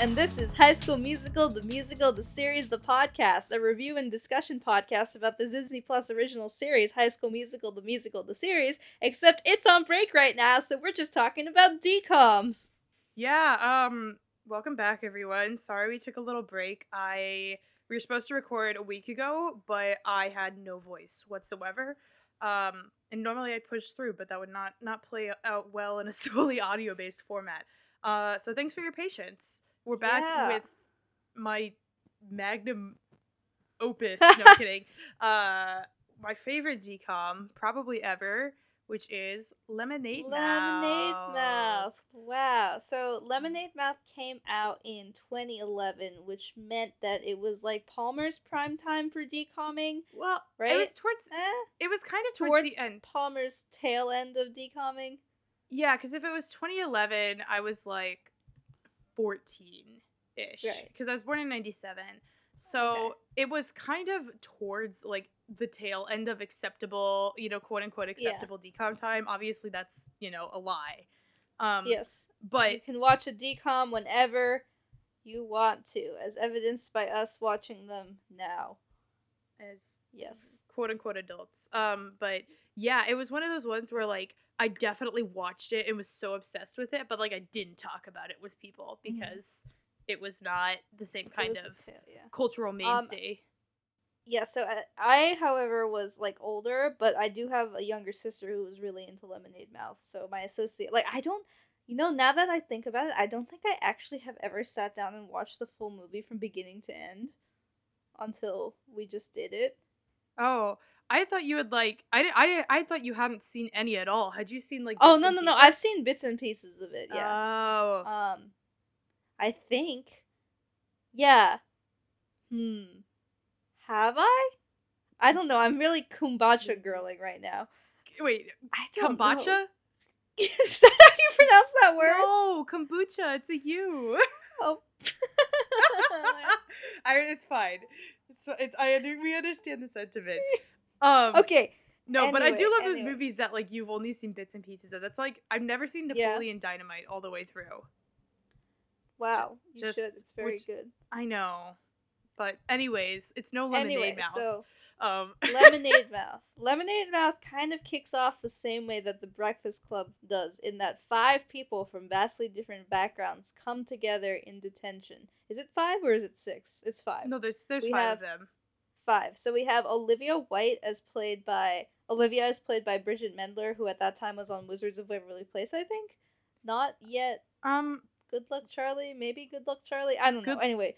and this is High School Musical, the musical, the series, the podcast, a review and discussion podcast about the Disney Plus original series, High School Musical, the musical, the series, except it's on break right now, so we're just talking about DCOMs. Yeah, um, welcome back everyone. Sorry we took a little break. I we were supposed to record a week ago, but I had no voice whatsoever. Um, and normally I'd push through, but that would not not play out well in a solely audio based format. Uh, so thanks for your patience. We're back Yeah. with my magnum opus. No kidding. Uh, my favorite DCOM probably ever, which is Lemonade Lemonade Mouth. Mouth. Wow. So Lemonade Mouth came out in 2011, which meant that it was like Palmer's prime time for decomming. Well, Right? it was towards Eh, it was kind of towards, towards the end. Palmer's tail end of decomming. Yeah, because if it was 2011, I was like 14 ish. Right. Because I was born in 97. So Okay. it was kind of towards like the tail end of acceptable, you know, quote unquote acceptable DCOM time. Obviously, that's, you know, a lie. Um, yes. But you can watch a DCOM whenever you want to, as evidenced by us watching them now. as Yes. quote unquote adults. Um, but yeah, it was one of those ones where like I definitely watched it and was so obsessed with it, but like I didn't talk about it with people Mhm. because it was not the same kind of tail, yeah. cultural mainstay. Yeah, so I, I, however, was like older, but I do have a younger sister who was really into Lemonade Mouth. So my associate, like, I don't, you know, now that I think about it, I don't think I actually have ever sat down and watched the full movie from beginning to end until we just did it. oh, I thought you would like I I I thought you hadn't seen any at all. Had you seen like Oh no no no! I've seen bits and pieces of it. Yeah. Oh. Um, I think. Yeah. Hmm. Have I? I don't know. I'm really kombucha girling right now. Wait, I don't know. kombucha? Is that how you pronounce that word? No, kombucha. It's a U. Oh. I, it's fine. It's it's I we understand the sentiment. Um okay. No, but I do Anyway, love those movies that like you've only seen bits and pieces of. That's like I've never seen Yeah. Napoleon Dynamite all the way through. Wow. You just- should. It's very which- good. I know. But anyways, it's no lemonade Anyway, mouth. so um Lemonade Mouth. Lemonade Mouth kind of kicks off the same way that the Breakfast Club does, in that five people from vastly different backgrounds come together in detention. Is it five or is it six? It's five. No, there's there's We five have- of them. Five. So we have Olivia White as played by Olivia is played by Bridget Mendler, who at that time was on Wizards of Waverly Place, I think. Not yet. Um Good Luck Charlie, maybe Good Luck Charlie. I don't know. Good- Anyway,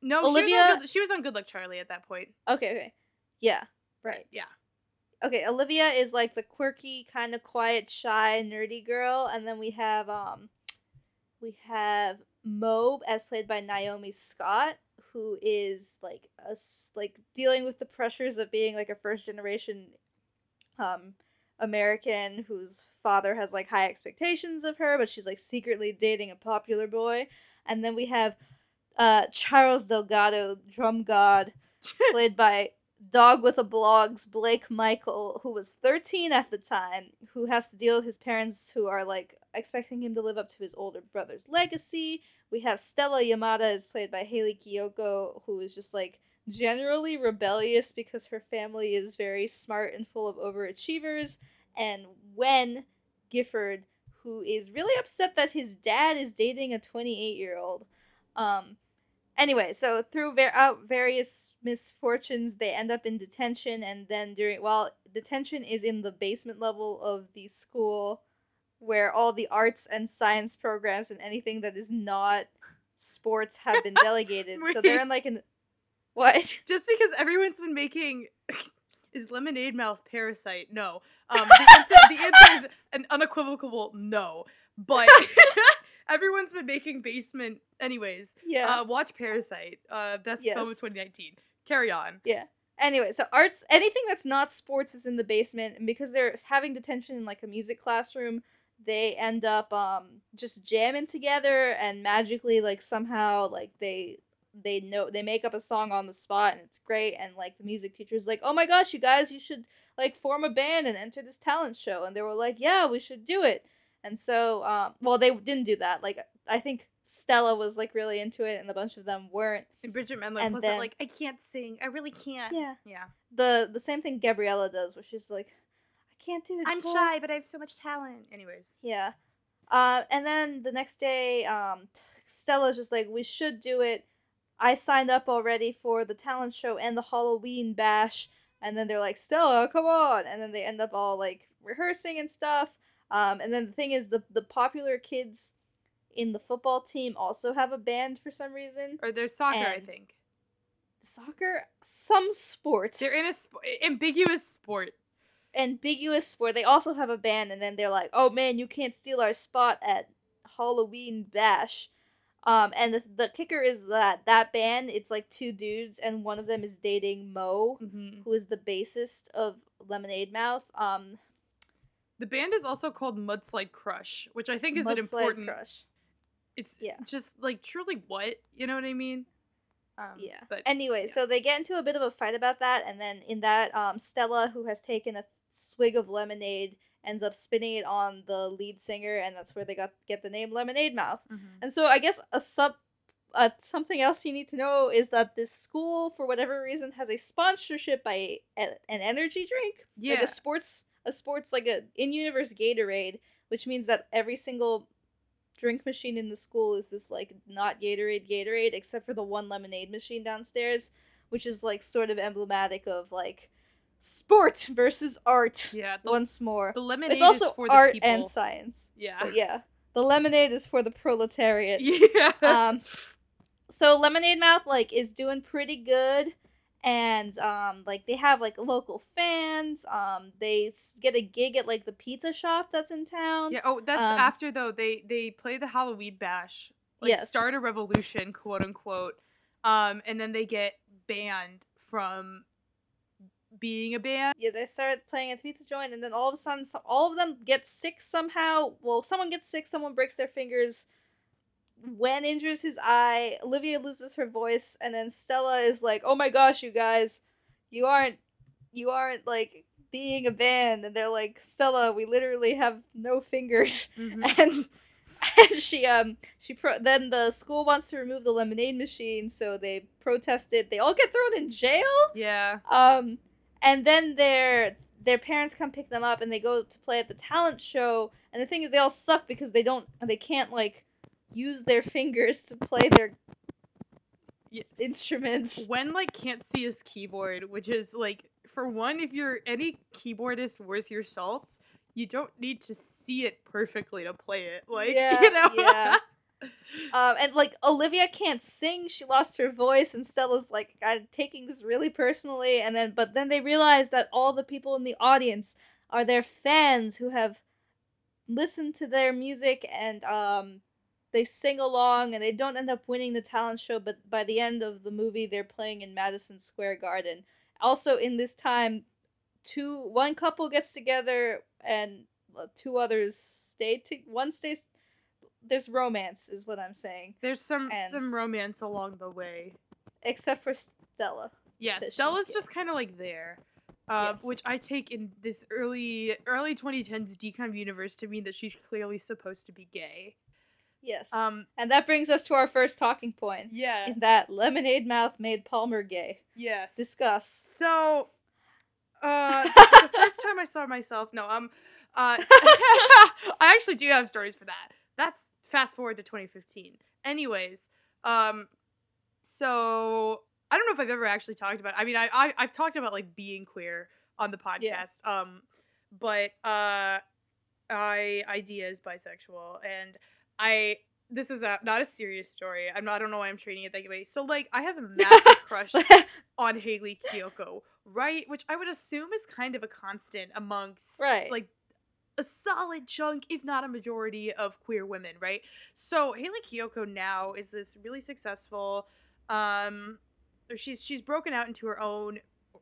no, she was, Olivia- good, she was on Good Luck Charlie at that point. okay, okay, yeah, right. Yeah. okay, Olivia is like the quirky, kind of quiet, shy, nerdy girl, and then we have um, we have Mobe as played by Naomi Scott, who is like a s- like dealing with the pressures of being like a first generation, um, American whose father has like high expectations of her, but she's like secretly dating a popular boy, and then we have uh Charles Delgado, drum god, played by Dog with a Blog's Blake Michael, who was 13 at the time, who has to deal with his parents who are like expecting him to live up to his older brother's legacy. We have Stella Yamada is played by Hayley Kiyoko, who is just like generally rebellious because her family is very smart and full of overachievers, and Wen Gifford, who is really upset that his dad is dating a 28 year old. Um, anyway, so through ver- out various misfortunes, they end up in detention, and then during well, detention is in the basement level of the school, where all the arts and science programs and anything that is not sports have been delegated. so they're in like an what? Just because everyone's been making is lemonade mouth parasite? No. Um, the answer, the answer is an unequivocal no. But everyone's been making basement, anyways. Yeah. Uh, watch Parasite. Uh, best film of 2019. Carry on. Yeah. Anyway, so arts, anything that's not sports is in the basement, and because they're having detention in like a music classroom, they end up um just jamming together, and magically, like somehow, like they they know they make up a song on the spot, and it's great, and like the music teacher's like, oh my gosh, you guys, you should like form a band and enter this talent show, and they were like, yeah, we should do it, and so um well they didn't do that, like I think Stella was like really into it, and a bunch of them weren't. And Bridget Mendler And was then- like, I can't sing. I really can't. Yeah. Yeah. The the same thing Gabriella does, which is like, I can't do it. I'm Cole." shy, but I have so much talent. Anyways. Yeah. Uh, and then the next day, um, Stella's just like, we should do it. I signed up already for the talent show and the Halloween bash. And then they're like, Stella, come on. And then they end up all like rehearsing and stuff. Um, and then the thing is, the, the popular kids in the football team also have a band for some reason. Or there's soccer, I think. Soccer, some sport. They're in a sp- ambiguous sport. ambiguous sport. They also have a band, and then they're like, "Oh man, you can't steal our spot at Halloween Bash." Um, and the the kicker is that that band, it's like two dudes, and one of them is dating Mo, Mm-hmm. who is the bassist of Lemonade Mouth. Um, The band is also called Mudslide Crush, which I think is an Mudslide important. Crush. It's Yeah. just like truly what you know what I mean. Um, Yeah. But Anyway, yeah. so they get into a bit of a fight about that, and then in that, um, Stella, who has taken a swig of lemonade, ends up spinning it on the lead singer, and that's where they got get the name Lemonade Mouth. Mhm. And so I guess a sub uh, something else you need to know is that this school, for whatever reason, has a sponsorship by a, an energy drink, yeah, like a sports, a sports like a in-universe Gatorade, which means that every single drink machine in the school is this like not Gatorade Gatorade, except for the one lemonade machine downstairs, which is like sort of emblematic of like sport versus art. yeah. The, Once more, the lemonade it's also is for the art people. and science. yeah. But yeah, the lemonade is for the proletariat yeah. um so lemonade mouth like is doing pretty good and um like they have like local fans um they get a gig at like the pizza shop that's in town yeah. Oh, that's um, after though. They they play the Halloween bash. Like Yes. start a revolution, quote unquote. Um, and then they get banned from being a band. yeah they start playing at the pizza joint and then all of a sudden all of them get sick somehow well someone gets sick someone breaks their fingers Wen injures his eye olivia loses her voice and then stella is like oh my gosh you guys you aren't you aren't like being a band. And they're like stella we literally have no fingers. Mhm. and and she um she pro- then the school wants to remove the lemonade machine so they protested. They all get thrown in jail? Yeah. um and then their their parents come pick them up and they go to play at the talent show. And the thing is they all suck because they don't they can't like use their fingers to play their Yeah. instruments Wen like can't see his keyboard, which is like for one, if you're any keyboardist worth your salt, you don't need to see it perfectly to play it. Like Yeah, you know. yeah. Um, and like Olivia can't sing; she lost her voice, and Stella's like I'm taking this really personally. And then, but then they realize that all the people in the audience are their fans who have listened to their music, and um, they sing along, and they don't end up winning the talent show. But by the end of the movie, they're playing in Madison Square Garden. Also, in this time, two one couple gets together, and two others stay. To, one stays there's romance is what i'm saying There's some And- some romance along the way. except for stella Yeah, Stella's just kind of like there. Uh, Yes. Which I take in this early early 2010s DCOM universe to mean that she's clearly supposed to be gay. Yes Um, and that brings us to our first talking point yeah, in that lemonade mouth made palmer gay yes. discuss So, uh, the first time I saw myself, no, um, uh, s- I actually do have stories for that. That's fast forward to 2015. Anyways, um, so I don't know if I've ever actually talked about. I mean, I, I I've talked about like being queer on the podcast. Um, but uh, I ID is bisexual, and I this is a, not a serious story. I'm not. I don't know why I'm treating it that way. So like, I have a massive crush on Hayley Kiyoko, right? Which I would assume is kind of a constant amongst Right. like a solid chunk, if not a majority, of queer women, right? So Hayley Kiyoko now is this really successful, um, or she's she's broken out into her own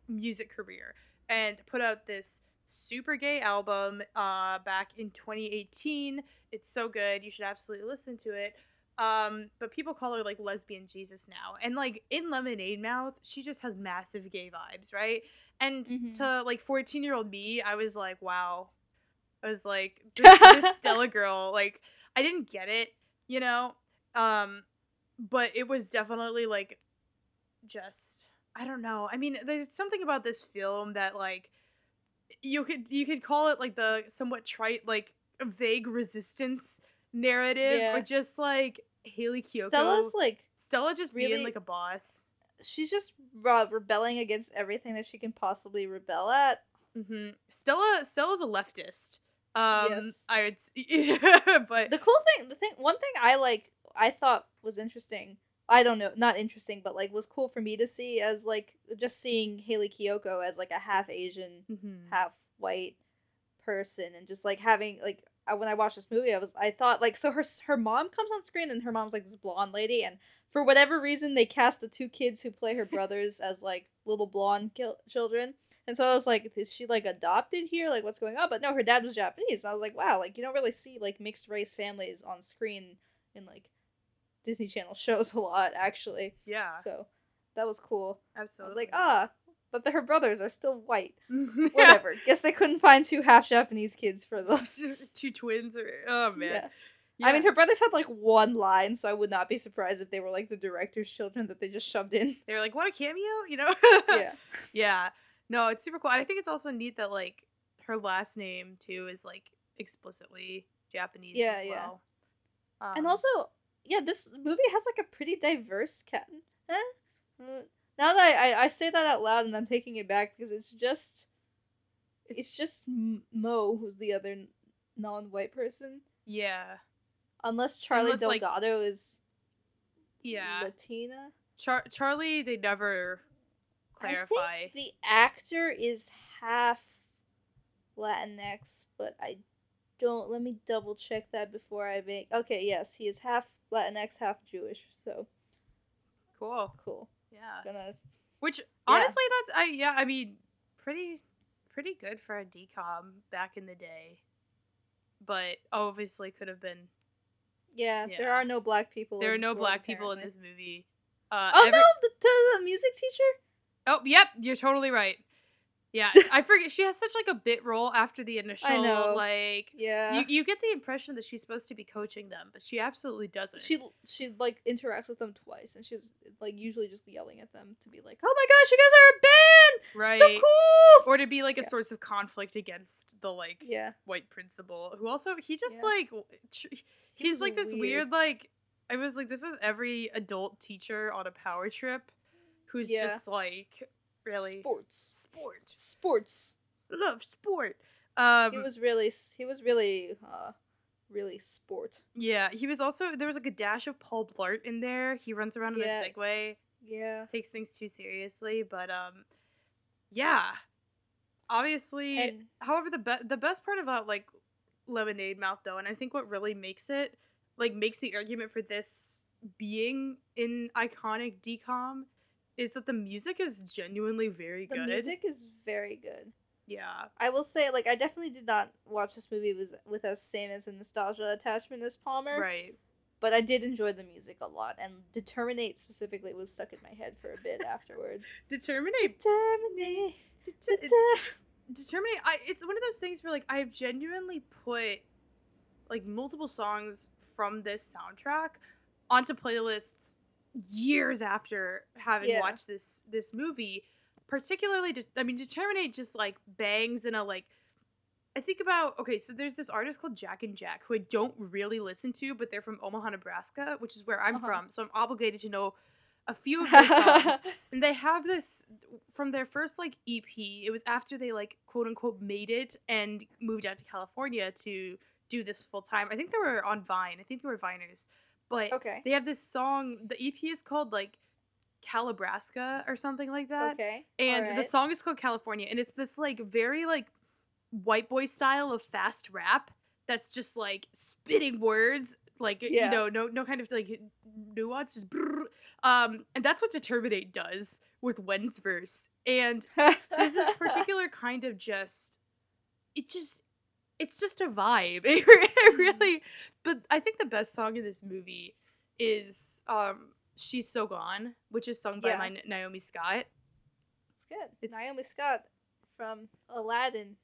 music career and put out this super gay album uh back in 2018 it's so good you should absolutely listen to it um but people call her like lesbian jesus now and like in lemonade mouth she just has massive gay vibes right and Mhm. to like 14 year old me i was like wow i was like this, this stella girl like i didn't get it you know Um, but it was definitely like just I don't know. I mean, there's something about this film that like you could you could call it like the somewhat trite like vague resistance narrative Yeah. or just like Hayley Kiyoko. Stella's like Stella just being like a boss. she's just uh, rebelling against everything that she can possibly rebel at. hmm Stella Stella's a leftist. Um, Yes. I would, but The cool thing, the thing, one thing I like, I thought was interesting. I don't know, not interesting, but like was cool for me to see as like just seeing Hayley Kiyoko as like a half Asian, Mhm. half white person, and just like having like when I watched this movie, I was I thought like so her her mom comes on screen and her mom's like this blonde lady, and for whatever reason they cast the two kids who play her brothers as like little blonde kil- children. And so I was like, is she like adopted here? Like, what's going on? But no, her dad was Japanese. And I was like, wow, like you don't really see like mixed race families on screen in like Disney Channel shows a lot, actually. yeah, So that was cool. Absolutely. I was like, ah, but her brothers are still white. Yeah. Whatever. Guess they couldn't find two half Japanese kids for those. two twins or oh man. Yeah. I mean, her brothers had like one line, so I would not be surprised if they were like the director's children that they just shoved in. they were like, "What a cameo!" You know? yeah. yeah. No, it's super cool. And I think it's also neat that like her last name too is like explicitly Japanese Yeah, as yeah. well. and Um, also, yeah, this movie has like a pretty diverse cat. Eh? Now that I, I, say that out loud and I'm taking it back because it's just it's, just Mo who's the other non-white person, yeah, unless Charlie Unless, like- Delgado is yeah. Latina. Char- Charlie, they never clarify. I think the actor is half Latinx, but I don't. Let me double check that before I make. Okay, yes, he is half Latinx, half Jewish. So Cool. cool. Yeah. Gonna Which honestly, that's I yeah. I mean, pretty pretty good for a DCOM back in the day, but obviously could have been. yeah. There are no black people. There are no black people in this movie. Uh, Oh every- no, the the music teacher. Oh, yep, you're totally right. Yeah, I forget she has such like a bit role after the initial know. like Yeah. you you get the impression that she's supposed to be coaching them, but she absolutely doesn't. she she like interacts with them twice, and she's like usually just yelling at them to be like, "Oh my gosh, you guys are a band! right. So cool!" Or to be like a Yeah. source of conflict against the like Yeah, white principal, who also he just Yeah. like tr- he's was like this weird. weird like I was like this is every adult teacher on a power trip who's Yeah. just like really sports, sport sports. love sport. Um he was really he was really uh really sport. yeah, he was also there was like a dash of Paul Blart in there. He runs around Yeah. in a Segway, Yeah. takes things too seriously, but um yeah. Obviously, And however the be- the best part about like lemonade mouth though and i think what really makes it like makes the argument for this being in iconic DCOM is that the music is genuinely very the good The music is very good. yeah I will say, like, I definitely did not watch this movie with with as same as a nostalgia attachment as Palmer, right but I did enjoy the music a lot, and Determinate specifically was stuck in my head for a bit afterwards. determinate Determinate. det- deter- determinate I, it's one of those things where like i've genuinely put like multiple songs from this soundtrack onto playlists years after having Yeah. watched this this movie particularly de- i mean determinate just like bangs in a like i think about okay so there's this artist called jack and jack who i don't really listen to but they're from omaha nebraska which is where i'm Uh-huh. from so i'm obligated to know a few of their songs and they have this from their first like EP. It was after they like quote unquote made it and moved out to California to do this full time. I think they were on Vine. I think they were Viners. But okay. they have this song. The EP is called like Calibraska or something like that. Okay. And the song is called California, and it's this like very like white boy style of fast rap that's just like spitting words, like Yeah. you know, no no kind of like nuance, just brrr. um, and that's what Determinate does with Wen's verse, and there's this particular kind of just, it just, it's just a vibe. It, it really, but I think the best song in this movie is um "She's So Gone," which is sung by Yeah. my Naomi Scott. It's good. It's- Naomi Scott from Aladdin.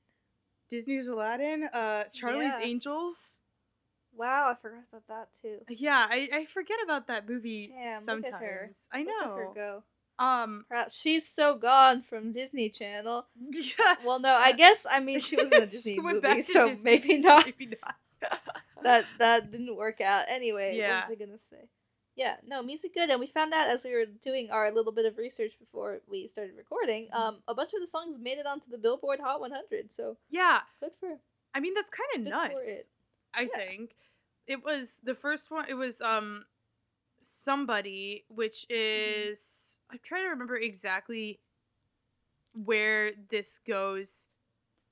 Disney's Aladdin, uh, Charlie's Yeah. Angels. Wow, I forgot about that too. Yeah, I, I forget about that movie Damn, sometimes. look at her. I at her know. go. Um Perhaps she's so gone from Disney Channel. yeah. Well, no, I guess I mean she was in a Disney movie, so Disney, maybe not. Maybe not. That that didn't work out. Anyway, Yeah. what was I gonna say? Yeah, no, music good, and we found out as we were doing our little bit of research before we started recording. Mm-hmm. Um, a bunch of the songs made it onto the Billboard Hot 100, so yeah. good for. I mean that's kind of nuts. I Yeah. think it was the first one. It was um somebody, which Mm-hmm. is I'm trying to remember exactly where this goes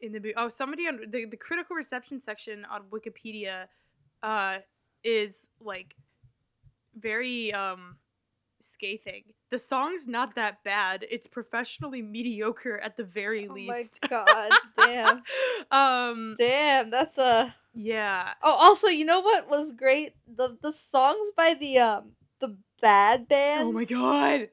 in the movie. Oh, somebody on the the critical reception section on Wikipedia uh is like very um scathing. The song's not that bad. It's professionally mediocre at the very Oh least. Oh my god, damn, um damn, that's a. yeah. Oh, also, you know what was great? The the songs by the um Bad Band. Oh my god.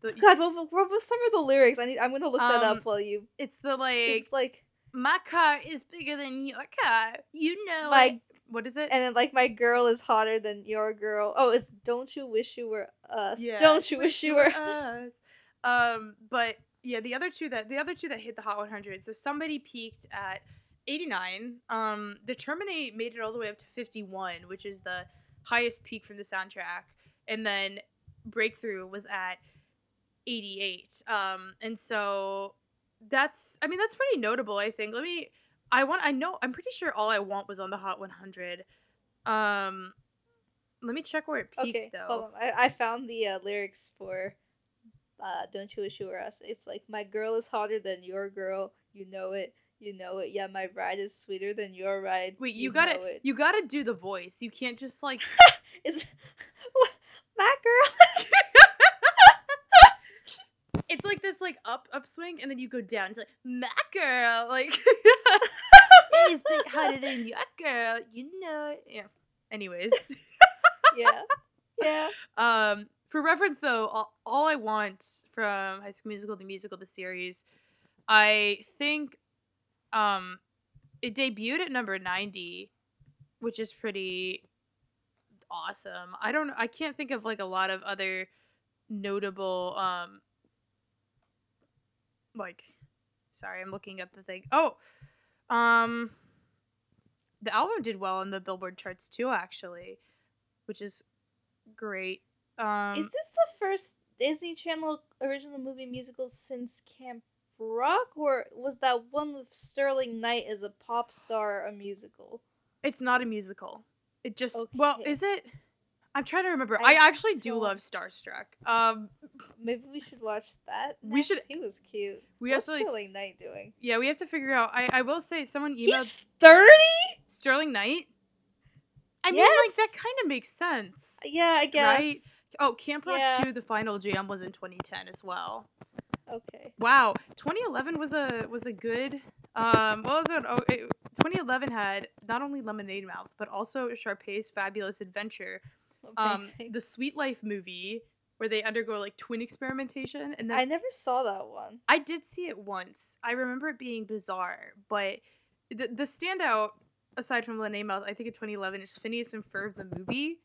The, God, what, what, what was some of the lyrics? I need. I'm gonna look that Um, up while you. it's the like It's like my car is bigger than your car. You know My- it. What is it? and then like my girl is hotter than your girl. Oh, it's don't you wish you were us? Yeah, Don't you wish you were? us. Um, but yeah, the other two that the other two that hit the Hot 100. So somebody peaked at 89. Um, the Determinate made it all the way up to 51, which is the highest peak from the soundtrack, and then Breakthrough was at 88. Um, and so that's I mean that's pretty notable. I think. Let me. I want. I know. I'm pretty sure all I want was on the Hot 100. Um, let me check where it peaked Okay, though. I, I found the uh, lyrics for uh, "Don't You Wish You Were Us." It's like my girl is hotter than your girl. You know it. You know it. Yeah, my ride is sweeter than your ride. Wait, you, gotta it. you gotta do the voice. You can't just like It's my girl. it's like this like up upswing and then you go down. It's like my girl, like it's hotter than your girl. You know. it." Yeah. Anyways, yeah, yeah. um, for reference though, all, all I want from High School Musical, the musical, the series, I think, um, it debuted at number ninety, which is pretty awesome. I don't. I can't think of like a lot of other notable um like sorry i'm looking up the thing oh um the album did well on the billboard charts too actually which is great um is this the first Disney Channel original movie musical since Camp Rock, or was that one with Sterling Knight as a pop star a musical? it's not a musical it just well is it i'm trying to remember i, I actually do love starstruck um Maybe we should watch that. We should- He was cute. we What's actually Sterling Knight doing? yeah we have to figure out i i will say someone emailed He's thirty. sterling knight i mean like that kind of makes sense Yeah, I guess. Right. Oh, Camp Rock Yeah. 2, the final jam was in 2010 as well. Okay. Wow, 2011 was a was a good um what was it? Oh, it 2011 had not only Lemonade Mouth, but also Sharpay's Fabulous Adventure, um the Suite Life movie where they undergo like twin experimentation and then I never saw that one. I did see it once. I remember it being bizarre, but the the standout aside from Lemonade Mouth, I think in 2011 is Phineas and Ferb the movie,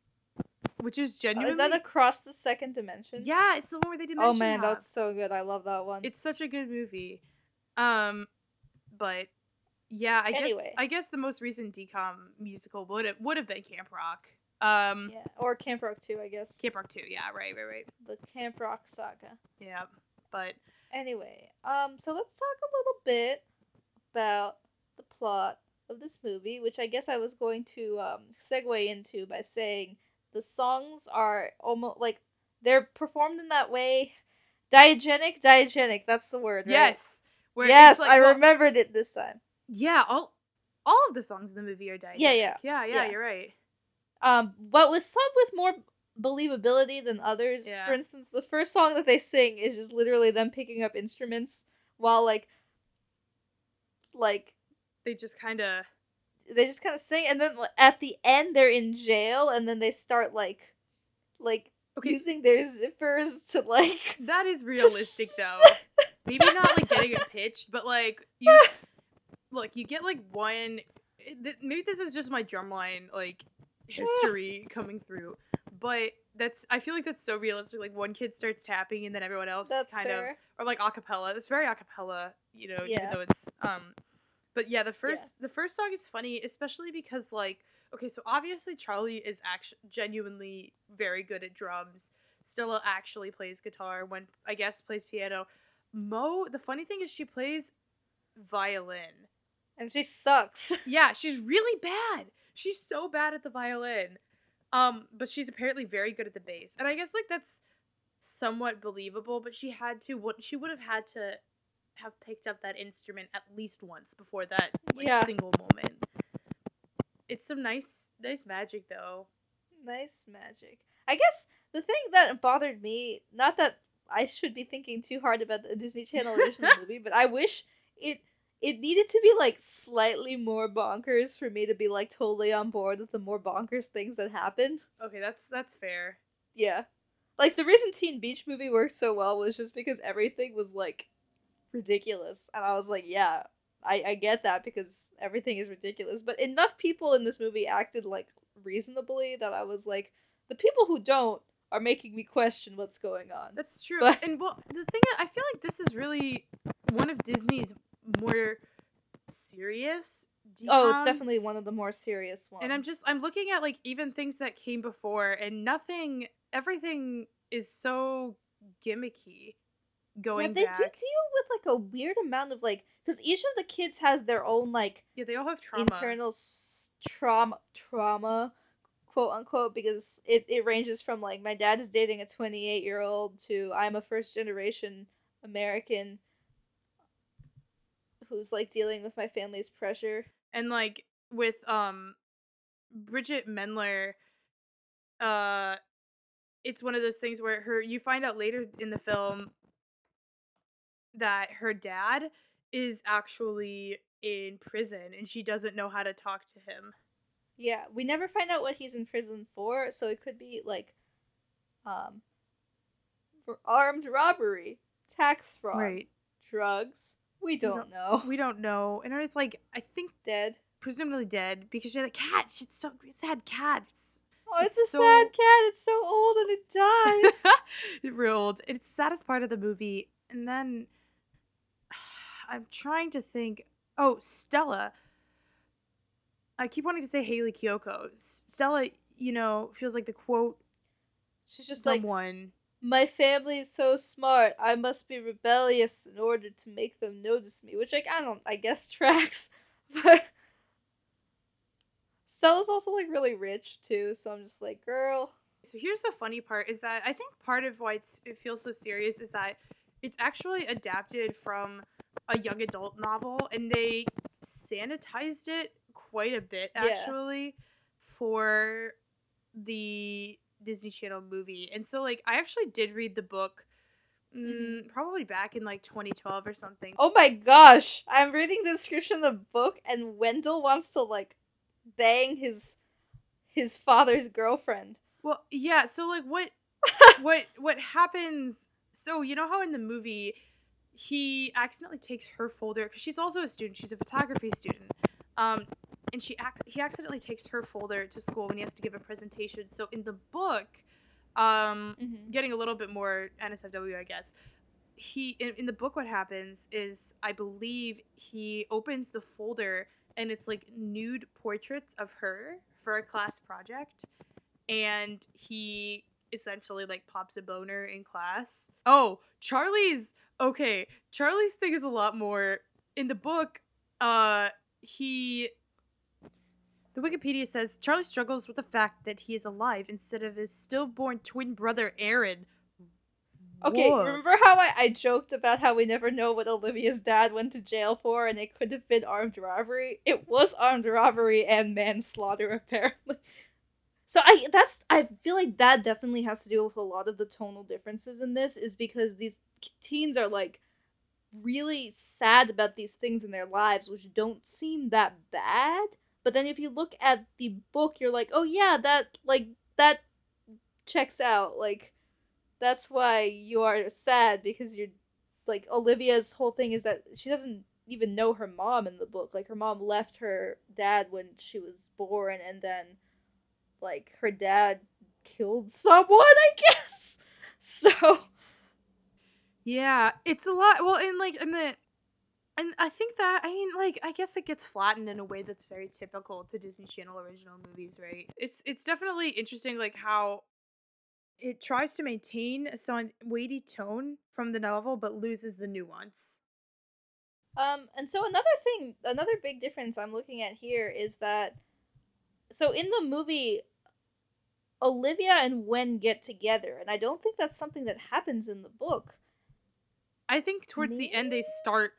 which is Oh, genuinely is that across the second dimension? Yeah, it's the one where they dimension. Oh man, that's so good. I love that one. It's such a good movie. Um, but yeah, I guess I guess the most recent DCOM musical would have would have been Camp Rock. Um, yeah, or Camp Rock 2, I guess. Camp Rock Two, Yeah, right, right, right. the Camp Rock saga. Yeah, but Anyway, um, so let's talk a little bit about the plot of this movie, which I guess I was going to um, segue into by saying the songs are almost like they're performed in that way. Diegetic, diegetic. That's the word. Right? yes, where Yes, like, I well, remembered it this time. Yeah, all all of the songs in the movie are diegetic. Yeah, yeah, yeah, yeah. yeah. You're right. Um, but with some with more believability than others. Yeah. For instance, the first song that they sing is just literally them picking up instruments while like, like They just kind of they just kind of sing, and then at the end they're in jail, and then they start like, like okay. using their zippers to like. That is realistic though. Maybe not like getting it pitched, but like you look, you get like one th- maybe this is just my drumline like history coming through, but that's I feel like that's so realistic. Like one kid starts tapping and then everyone else That's kind fair. of or like acapella. It's very acapella, you know, even Yeah. though it's um but yeah, the first the first song is funny, especially because like okay, so obviously Charlie is actually genuinely very good at drums. Stella actually plays guitar Wen I guess plays piano. Mo, the funny thing is she plays violin. And she sucks. Yeah, she's really bad. She's so bad at the violin. Um, but she's apparently very good at the bass. And I guess like that's somewhat believable, but she had to what she would have had to have picked up that instrument at least once before that like Yeah. single moment. It's some nice nice magic though. Nice magic. I guess the thing that bothered me, not that I should be thinking too hard about the Disney Channel original movie, but I wish it it needed to be like slightly more bonkers for me to be like totally on board with the more bonkers things that happen. Okay, that's that's fair. Yeah. Like the reason Teen Beach movie worked so well was just because everything was like ridiculous. And I was like, yeah, I, I get that because everything is ridiculous. But enough people in this movie acted like reasonably that I was like, the people who don't are making me question what's going on. That's true. But- and well, the thing is, I feel like this is really one of Disney's more serious. Oh, it's definitely one of the more serious ones. And I'm just I'm looking at like even things that came before and nothing everything is so gimmicky going yeah, they back. do deal with like a weird amount of like because each of the kids has their own like yeah, they all have trauma. internal s- trauma trauma quote unquote because it, it ranges from like my dad is dating a 28 year old to i'm a first generation american who's like dealing with my family's pressure and like with um Bridget Mendler uh it's one of those things where her you find out later in the film that her dad is actually in prison and she doesn't know how to talk to him. yeah we never find out what he's in prison for so it could be like um for armed robbery tax fraud drugs we don't, don't- know We don't know. And it's like I think dead presumably dead because she had a cat. She's so sad cat. It's oh it's, It's a so- sad cat it's so old and it died real old. It's the saddest part of the movie. And then I'm trying to think. Oh, Stella. I keep wanting to say Hayley Kiyoko. S- Stella, you know, feels like the quote she's just like someone. My family is so smart. I must be rebellious in order to make them notice me. Which, like, I don't, I guess tracks. But Stella's also like really rich too, so I'm just like, girl. So here's the funny part: is that I think part of why it's, it feels so serious is that it's actually adapted from a young adult novel, and they sanitized it quite a bit Yeah. actually for the Disney Channel movie. And so, like, I actually did read the book. Mm, Probably back in like 2012 or something. Oh my gosh, I'm reading the description of the book, and Wendell wants to like bang his his father's girlfriend. Well, yeah. So like, what, what, what happens? So you know how in the movie he accidentally takes her folder because she's also a student. She's a photography student. Um, and she ac- he accidentally takes her folder to school when he has to give a presentation. So in the book, um, Mm-hmm. getting a little bit more NSFW, I guess. He in, in the book, what happens is I believe he opens the folder and it's like nude portraits of her for a class project, and he essentially like pops a boner in class. Oh, Charlie's okay. Charlie's thing is a lot more in the book. Uh, he. The Wikipedia says Charlie struggles with the fact that he is alive instead of his stillborn twin brother Aaron. Okay, Whoa. remember how I, I joked about how we never know what Olivia's dad went to jail for and it could have been armed robbery? It was armed robbery and manslaughter, apparently. So I that's I feel like that definitely has to do with a lot of the tonal differences in this, is because these teens are like really sad about these things in their lives, which don't seem that bad. But then if you look at the book, you're like, oh yeah, that like that checks out. Like that's why you are sad because you're like Olivia's whole thing is that she doesn't even know her mom in the book. Like her mom left her dad when she was born, and then like her dad killed someone. I guess so. Yeah, it's a lot. Well, in like in the and I think that I mean like I guess it gets flattened in a way that's very typical to Disney Channel original movies, right? It's it's definitely interesting like how it tries to maintain a some weighty tone from the novel but loses the nuance. Um, and so another thing, another big difference I'm looking at here is that, so in the movie, Olivia and Wen get together, and I don't think that's something that happens in the book. I think towards the end they start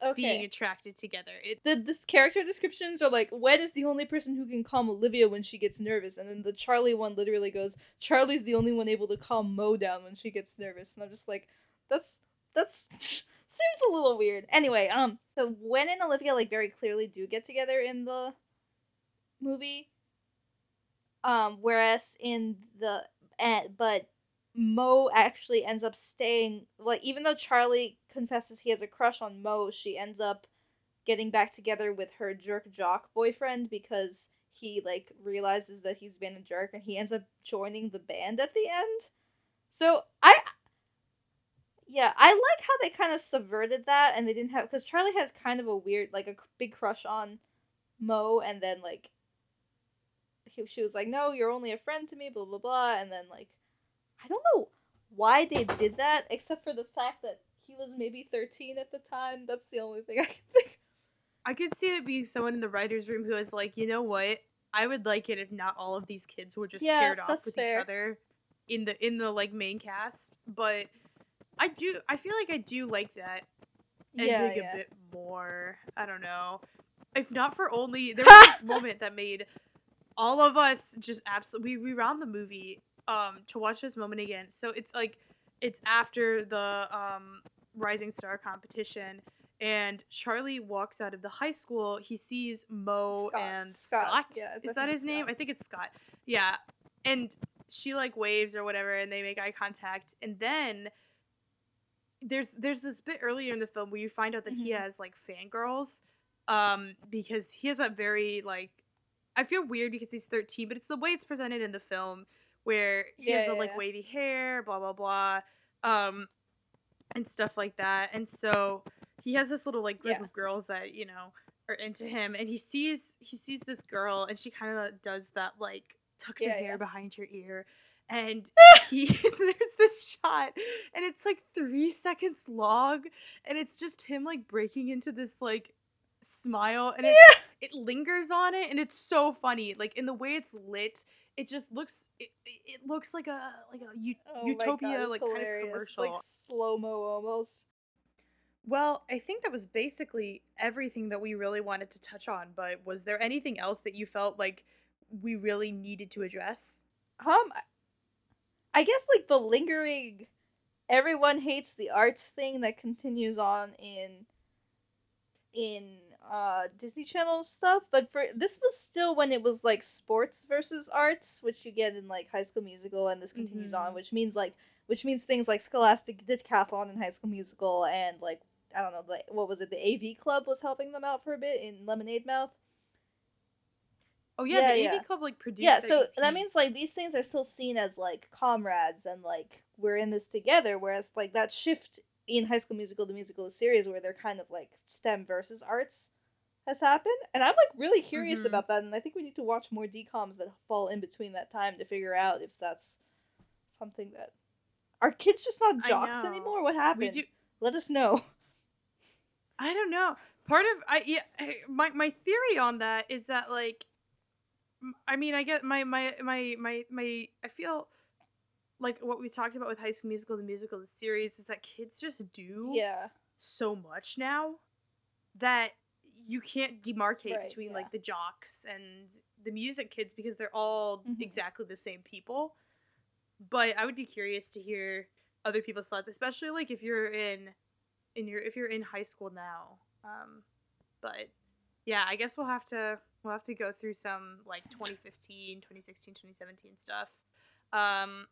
Okay. being attracted together. It the this character descriptions are like Wen is the only person who can calm Olivia when she gets nervous, and then the Charlie one literally goes Charlie's the only one able to calm Mo down when she gets nervous, and I'm just like, that's that's seems a little weird. Anyway, um, so Wen and Olivia like very clearly do get together in the movie, um, whereas in the uh, but Mo actually ends up staying like even though Charlie confesses he has a crush on Mo, she ends up getting back together with her jerk jock boyfriend because he like realizes that he's been a jerk and he ends up joining the band at the end. So I yeah, I like how they kind of subverted that and they didn't have because Charlie had kind of a weird like a big crush on Mo and then like he, she was like, "No, you're only a friend to me," blah blah blah, and then like I don't know why they did that except for the fact that he was maybe 13 at the time. That's the only thing I can think. I could see it being someone in the writers' room who was like, you know what? I would like it if not all of these kids were just Yeah, paired off with fair. each other in the in the like main cast. But I do I feel like I do like that ending Yeah, a yeah. bit more. I don't know. If not for only there was this moment that made all of us just absolutely we rewound the movie um to watch this moment again. So it's like it's after the um Rising Star competition and Charlie walks out of the high school. He sees Mo Scott. and Scott. Scott. Yeah, Is that his name? Scott. I think it's Scott. Yeah. And she like waves or whatever and they make eye contact and then there's there's this bit earlier in the film where you find out that he Mhm. has like fangirls um because he has that very like I feel weird because he's 13 but it's the way it's presented in the film where he has Yeah, the yeah, like yeah. wavy hair blah blah blah um and stuff like that and so he has this little like group of girls that you know are into him and he sees he sees this girl and she kind of does that like tucks her hair behind her ear and he there's this shot and it's like three seconds long and it's just him like breaking into this like smile and it, it lingers on it and it's so funny like in the way it's lit it just looks it, it looks like a like a Oh utopia God, like kind of hilarious. It's commercial like slow mo almost. well, I think that was basically everything that we really wanted to touch on, but was there anything else that you felt like we really needed to address? Um, I- I guess like the lingering, everyone hates the arts thing that continues on in, in uh Disney Channel stuff. But for this was still when it was like sports versus arts, which you get in like High School Musical, and this continues on, Mhm. which means like which means things like Scholastic Decathlon in High School Musical, and like I don't know, like what was it? The AV Club was helping them out for a bit in Lemonade Mouth. Oh yeah, Yeah, the yeah. AV Club like produced. yeah so that means like these things are still seen as like comrades and like we're in this together whereas like that shift in high school musical the musical series where they're kind of like stem versus arts has happened and i'm like really curious Mhm. about that and i think we need to watch more DCOMs that fall in between that time to figure out if that's something that are kids just not jocks anymore what happened we do. let us know I don't know. Part of I yeah, my my theory on that is that like, I mean, I get my my my my my. I feel like what we talked about with High School Musical, the musical, the series, is that kids just do yeah so much now that you can't demarcate Right, between yeah. like the jocks and the music kids because they're all Mhm. exactly the same people. But I would be curious to hear other people's thoughts, especially like if you're in in your if you're in high school now. Um but yeah, I guess we'll have to we'll have to go through some like 2015, 2016, 2017 stuff. Um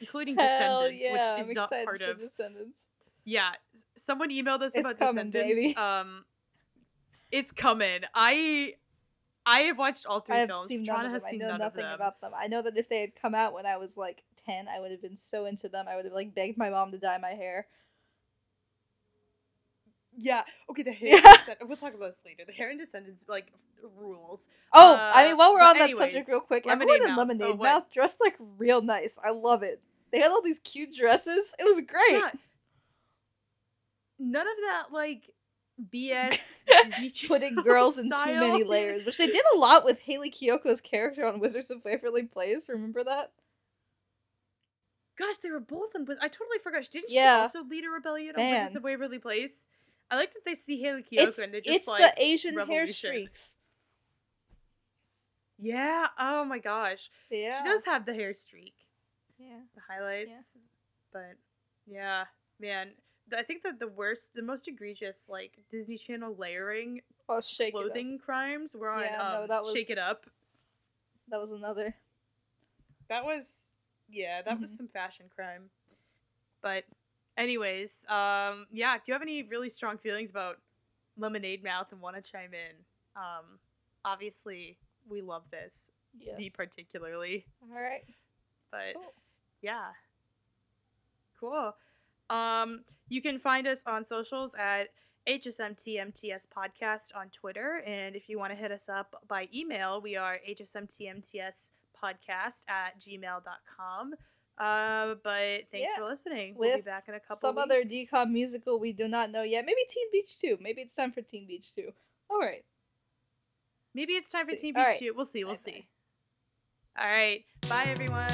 including Hell Descendants, yeah, which I'm is not excited part of descendants yeah, someone emailed us It's about coming, Descendants. baby. Um, it's coming. I I have watched all three I have films. seen none Patrana of has them. I know nothing about them. I know that if they had come out when I was like ten, I would have been so into them. I would have like begged my mom to dye my hair. Yeah. Okay. The hair. Yeah. Descend- we'll talk about this later. The hair and Descendants like rules. Oh, I Uh, mean, while we're on that anyways, subject, real quick, Lemonade everyone in Mouth. Lemonade Oh, what? Mouth dressed like real nice. I love it. They had all these cute dresses. It was great. Yeah. None of that like BS Putting girls in too many layers, which they did a lot with Hayley Kiyoko's character on Wizards of Waverly Place. Remember that? Gosh, they were both in. But I totally forgot. Didn't Yeah. she also lead a rebellion on Wizards Man. of Waverly Place? I like that they see Hayley Kiyoko It's, and they're just it's like, the Asian hair streaks. yeah. Oh my gosh, Yeah. she does have the hair streak, Yeah. the highlights. Yeah. But yeah, man, I think that the worst, the most egregious, like Disney Channel layering Oh, shake clothing crimes were on Yeah, no, um, that Shake It Up. That was another. That was yeah, that was Mhm. some fashion crime. But anyways, um yeah, do you have any really strong feelings about Lemonade Mouth and want to chime in? Um obviously we love this, Yes. me particularly, All right. but Cool. yeah. Cool. Um you can find us on socials at HSMTMTS podcast on Twitter. And if you want to hit us up by email, we are HSMTMTS podcast at gmail.com. Uh, but thanks Yeah. for listening. we'll be back in a couple Some other weeks. DCOM musical we do not know yet. Maybe Teen Beach 2. Maybe it's time for Teen Beach 2. All right. Maybe it's time for See. Teen Beach right. 2. We'll see. We'll Bye-bye. see. All right. Bye, everyone.